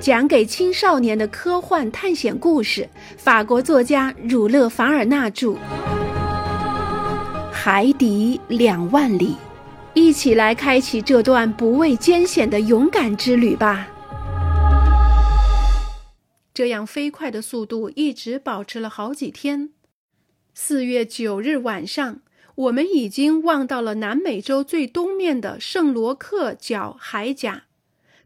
讲给青少年的科幻探险故事，法国作家儒勒·凡尔纳著，《海底两万里》，一起来开启这段不畏艰险的勇敢之旅吧。这样飞快的速度一直保持了好几天。四月九日晚上，我们已经望到了南美洲最东面的圣罗克角海岬。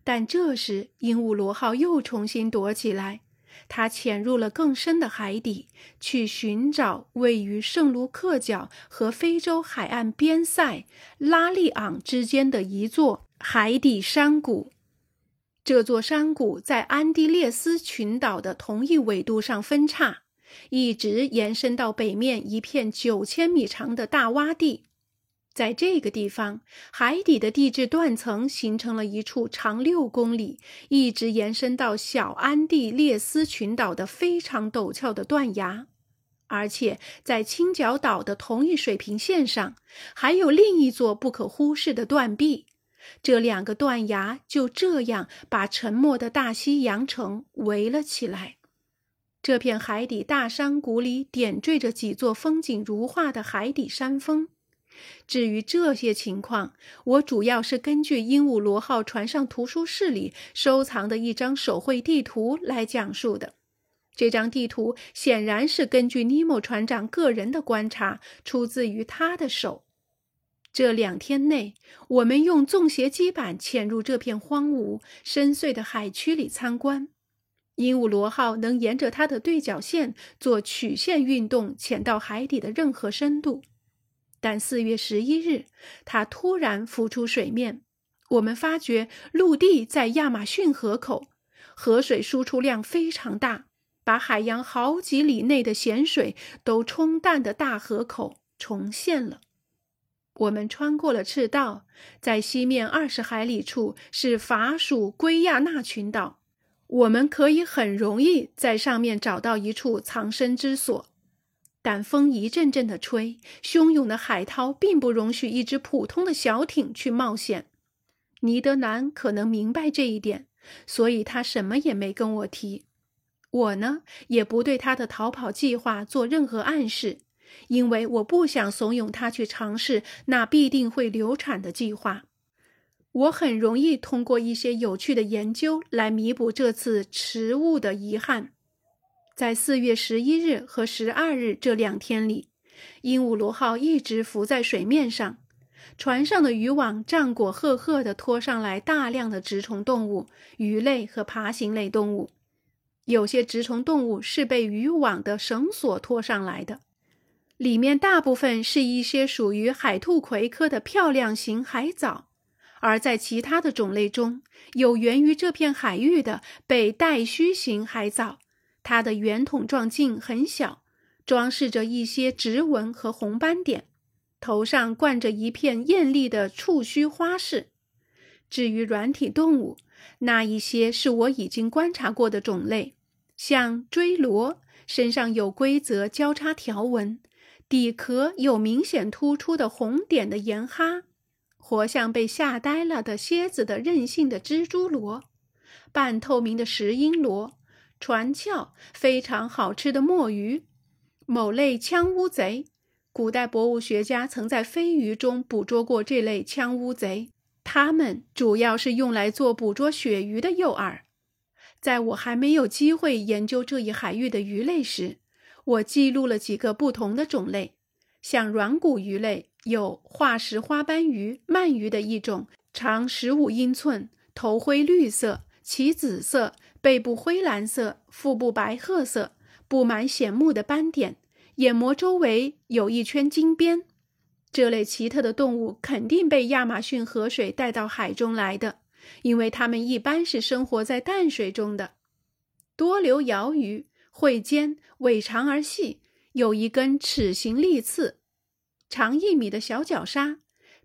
但这时，鹦鹉螺号又重新躲起来，它潜入了更深的海底，去寻找位于圣卢克角和非洲海岸边塞拉利昂之间的一座海底山谷。这座山谷在安第列斯群岛的同一纬度上分叉，一直延伸到北面一片九千米长的大洼地。在这个地方，海底的地质断层形成了一处长六公里、一直延伸到小安地列斯群岛的非常陡峭的断崖，而且在青角岛的同一水平线上，还有另一座不可忽视的断壁。这两个断崖就这样把沉默的大西洋城围了起来。这片海底大山谷里点缀着几座风景如画的海底山峰。至于这些情况，我主要是根据鹦鹉螺号船上图书室里收藏的一张手绘地图来讲述的。这张地图显然是根据尼莫船长个人的观察，出自于他的手。这两天内，我们用纵斜基板潜入这片荒芜深邃的海区里参观。鹦鹉螺号能沿着它的对角线做曲线运动，潜到海底的任何深度。但四月十一日，它突然浮出水面。我们发觉陆地在亚马逊河口，河水输出量非常大，把海洋好几里内的咸水都冲淡的大河口重现了。我们穿过了赤道，在西面二十海里处是法属圭亚那群岛，我们可以很容易在上面找到一处藏身之所。但风一阵阵的吹，汹涌的海涛并不容许一只普通的小艇去冒险。尼德兰可能明白这一点，所以他什么也没跟我提。我呢，也不对他的逃跑计划做任何暗示，因为我不想怂恿他去尝试那必定会流产的计划。我很容易通过一些有趣的研究来弥补这次迟误的遗憾。在四月十一日和十二日这两天里，鹦鹉螺号一直浮在水面上，船上的渔网战果赫赫地拖上来大量的直虫动物、鱼类和爬行类动物。有些直虫动物是被渔网的绳索拖上来的，里面大部分是一些属于海兔葵科的漂亮型海藻，而在其他的种类中有源于这片海域的被带须型海藻。它的圆筒状茎很小，装饰着一些直纹和红斑点，头上冠着一片艳丽的触须花饰。至于软体动物，那一些是我已经观察过的种类，像锥螺，身上有规则交叉条纹，底壳有明显突出的红点的岩哈，活像被吓呆了的蝎子的韧性的蜘蛛螺，半透明的石英螺。船鞘非常好吃的墨鱼，某类枪乌贼。古代博物学家曾在飞鱼中捕捉过这类枪乌贼，它们主要是用来做捕捉鳕鱼的诱饵。在我还没有机会研究这一海域的鱼类时，我记录了几个不同的种类，像软骨鱼类有化石花斑鱼、鳗鱼的一种，长十五英寸，头灰绿色，其紫色。背部灰蓝色，腹部白褐色，布满显目的斑点，眼膜周围有一圈金边。这类奇特的动物肯定被亚马逊河水带到海中来的，因为它们一般是生活在淡水中的。多瘤鳐鱼，喙尖，尾长而细，有一根齿形利刺，长一米的小角鲨，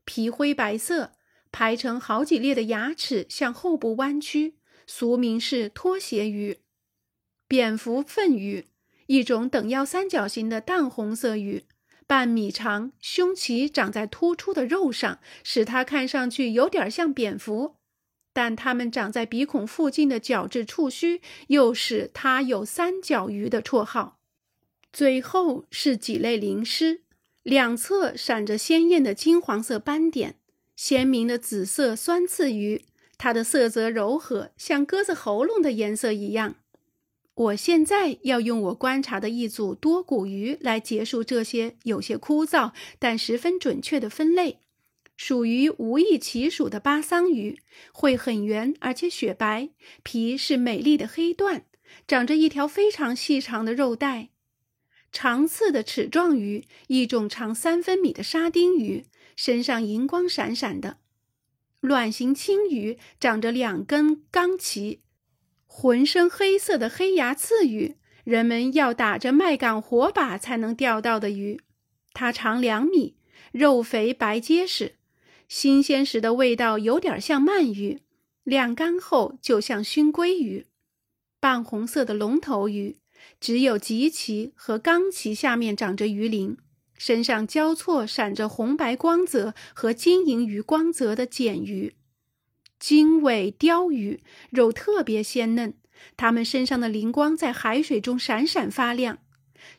皮灰白色，排成好几列的牙齿向后部弯曲。俗名是拖鞋鱼、蝙蝠粪鱼，一种等腰三角形的淡红色鱼，半米长，胸鳍长在突出的肉上，使它看上去有点像蝙蝠。但它们长在鼻孔附近的角质触须，又使它有“三角鱼”的绰号。最后是几类灵虱，两侧闪着鲜艳的金黄色斑点，鲜明的紫色酸刺鱼，它的色泽柔和，像鸽子喉咙的颜色一样。我现在要用我观察的一组多骨鱼来结束这些有些枯燥但十分准确的分类。属于无翼其属的巴桑鱼，喙很圆，而且雪白，皮是美丽的黑缎，长着一条非常细长的肉带。长刺的齿状鱼，一种长三分米的沙丁鱼，身上银光闪闪的。卵形青鱼，长着两根钢鳍，浑身黑色的黑牙刺鱼，人们要打着麦秆火把才能钓到的鱼。它长两米，肉肥白结实。新鲜时的味道有点像鳗鱼，晾干后就像熏鲑鱼。半红色的龙头鱼，只有棘鳍和钢鳍下面长着鱼鳞，身上交错闪着红白光泽和金银鱼光泽的剪鱼。经纬鲷鱼肉特别鲜嫩，它们身上的灵光在海水中闪闪发亮。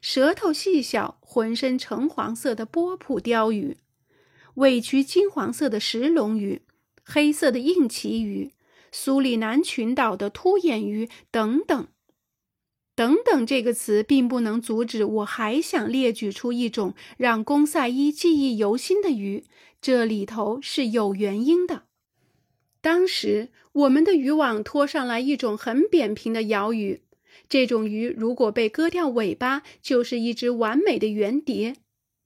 舌头细小、浑身橙黄色的波普鲷鱼。尾鳍金黄色的石龙鱼，黑色的硬鳍鱼，苏里南群岛的凸眼鱼等等，等等。这个词并不能阻止我还想列举出一种让公赛伊记忆犹新的鱼，这里头是有原因的。当时我们的渔网拖上来一种很扁平的鳐鱼，这种鱼如果被割掉尾巴，就是一只完美的圆碟，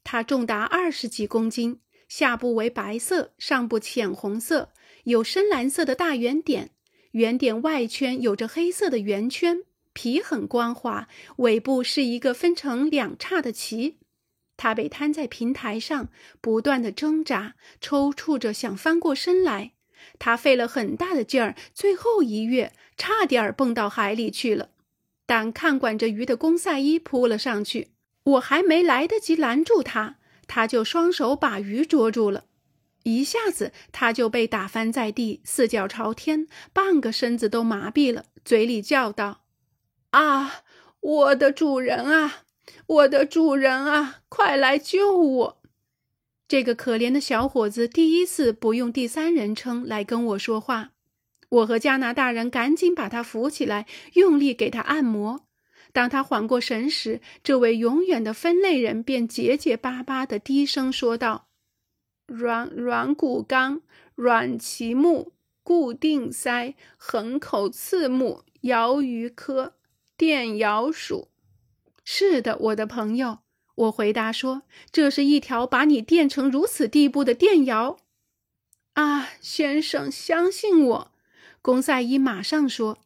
它重达二十几公斤。下部为白色，上部浅红色，有深蓝色的大圆点，圆点外圈有着黑色的圆圈，皮很光滑，尾部是一个分成两叉的鳍。它被摊在平台上，不断的挣扎，抽搐着想翻过身来。它费了很大的劲儿，最后一跃，差点蹦到海里去了。但看管着鱼的公赛伊扑了上去，我还没来得及拦住他。他就双手把鱼捉住了，一下子他就被打翻在地，四脚朝天，半个身子都麻痹了，嘴里叫道：“啊，我的主人啊，我的主人啊，快来救我！”这个可怜的小伙子第一次不用第三人称来跟我说话，我和加拿大人赶紧把他扶起来，用力给他按摩。当他缓过神时，这位永远的分类人便结结巴巴的低声说道：“软软骨纲、软鳍目、固定鳃、横口刺目、鳐鱼科、电鳐鼠。”是的，我的朋友，我回答说：“这是一条把你电成如此地步的电鳐。”啊，先生，相信我，公赛伊马上说。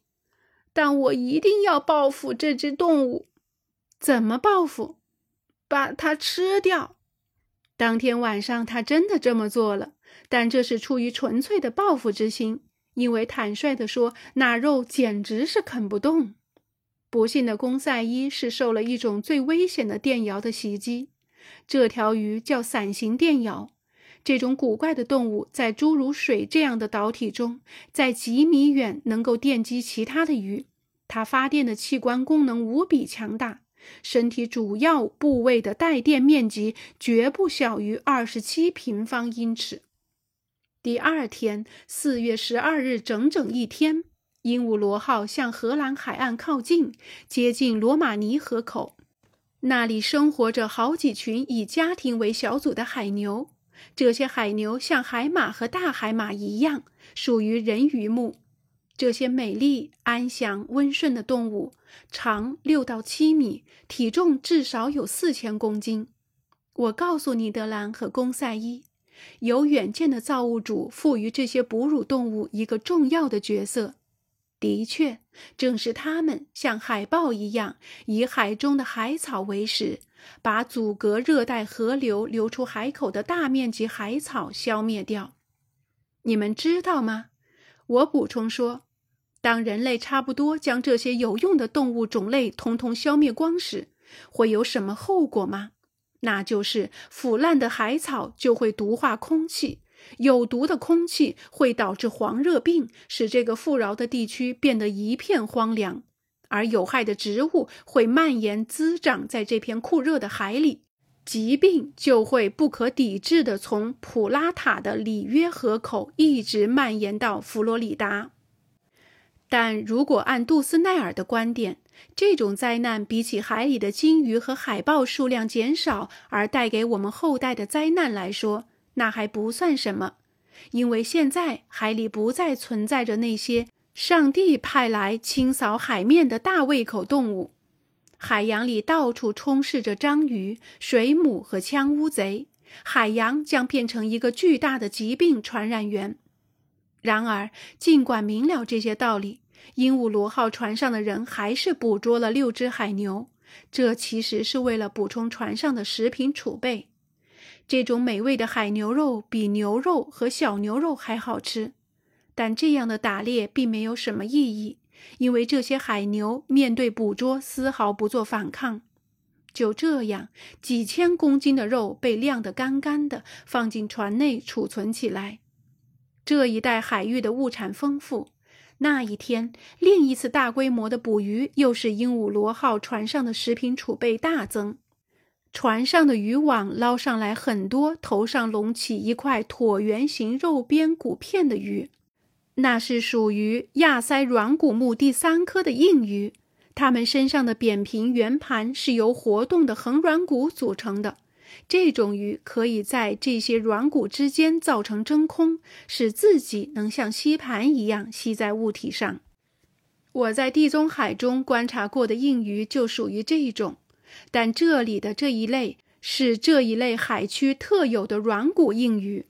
但我一定要报复这只动物，怎么报复？把它吃掉。当天晚上，他真的这么做了，但这是出于纯粹的报复之心，因为坦率地说，那肉简直是啃不动。不幸的公赛伊是受了一种最危险的电鳐的袭击，这条鱼叫伞形电鳐。这种古怪的动物在诸如水这样的导体中，在几米远能够电击其他的鱼。它发电的器官功能无比强大，身体主要部位的带电面积绝不小于二十七平方英尺。第二天，四月十二日，整整一天，鹦鹉螺号向荷兰海岸靠近，接近罗马尼河口，那里生活着好几群以家庭为小组的海牛。这些海牛像海马和大海马一样，属于人鱼目。这些美丽、安详、温顺的动物，长六到七米，体重至少有四千公斤。我告诉尼德兰和公赛伊，有远见的造物主赋予这些哺乳动物一个重要的角色。的确，正是它们像海豹一样，以海中的海草为食。把阻隔热带河流流出海口的大面积海草消灭掉，你们知道吗？我补充说，当人类差不多将这些有用的动物种类统统消灭光时，会有什么后果吗？那就是腐烂的海草就会毒化空气，有毒的空气会导致黄热病，使这个富饶的地区变得一片荒凉；而有害的植物会蔓延滋长在这片酷热的海里，疾病就会不可抵制地从普拉塔的里约河口一直蔓延到佛罗里达。但如果按杜斯奈尔的观点，这种灾难比起海里的鲸鱼和海豹数量减少而带给我们后代的灾难来说，那还不算什么，因为现在海里不再存在着那些上帝派来清扫海面的大胃口动物，海洋里到处充斥着章鱼、水母和枪乌贼，海洋将变成一个巨大的疾病传染源。然而，尽管明了这些道理，鹦鹉螺号船上的人还是捕捉了六只海牛。这其实是为了补充船上的食品储备。这种美味的海牛肉比牛肉和小牛肉还好吃。但这样的打猎并没有什么意义，因为这些海牛面对捕捉丝毫不做反抗。就这样，几千公斤的肉被晾得干干的，放进船内储存起来。这一带海域的物产丰富。那一天，另一次大规模的捕鱼又使鹦鹉螺号船上的食品储备大增。船上的渔网捞上来很多头上隆起一块椭圆形肉边骨片的鱼，那是属于亚鳃软骨目第三科的硬鱼。它们身上的扁平圆盘是由活动的横软骨组成的。这种鱼可以在这些软骨之间造成真空，使自己能像吸盘一样吸在物体上。我在地中海中观察过的硬鱼就属于这一种，但这里的这一类是这一类海区特有的软骨硬鱼。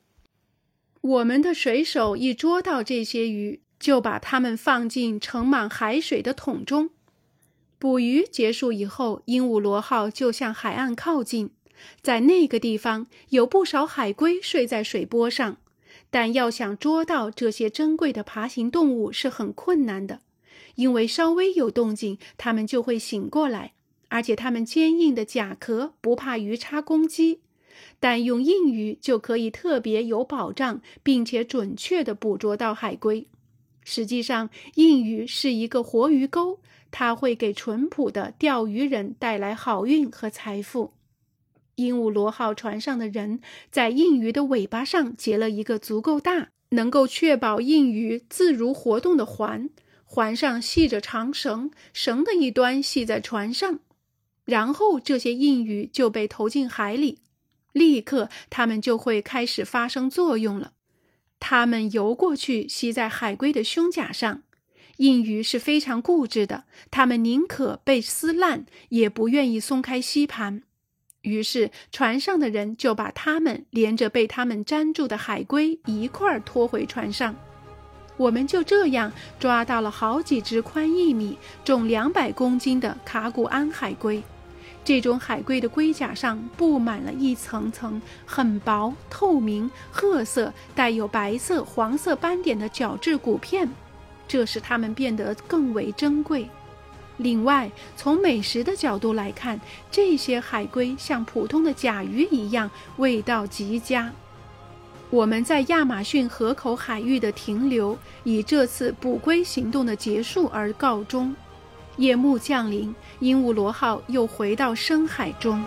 我们的水手一捉到这些鱼，就把它们放进盛满海水的桶中。捕鱼结束以后，鹦鹉螺号就向海岸靠近。在那个地方，有不少海龟睡在水波上，但要想捉到这些珍贵的爬行动物是很困难的，因为稍微有动静，它们就会醒过来，而且它们坚硬的甲壳不怕鱼叉攻击。但用硬鱼就可以特别有保障，并且准确地捕捉到海龟。实际上，硬鱼是一个活鱼钩，它会给淳朴的钓鱼人带来好运和财富。鹦鹉螺号船上的人在硬鱼的尾巴上结了一个足够大、能够确保硬鱼自如活动的环，环上系着长绳，绳的一端系在船上，然后这些硬鱼就被投进海里，立刻它们就会开始发生作用了。它们游过去，吸在海龟的胸甲上。硬鱼是非常固执的，它们宁可被撕烂，也不愿意松开吸盘。于是，船上的人就把它们连着被他们粘住的海龟一块儿拖回船上。我们就这样抓到了好几只宽一米、重两百公斤的卡古安海龟。这种海龟的龟甲上布满了一层层很薄、透明、褐色、带有白色、黄色斑点的角质骨片，这使它们变得更为珍贵。另外，从美食的角度来看，这些海龟像普通的甲鱼一样，味道极佳。我们在亚马逊河口海域的停留，以这次捕龟行动的结束而告终。夜幕降临，鹦鹉螺号又回到深海中。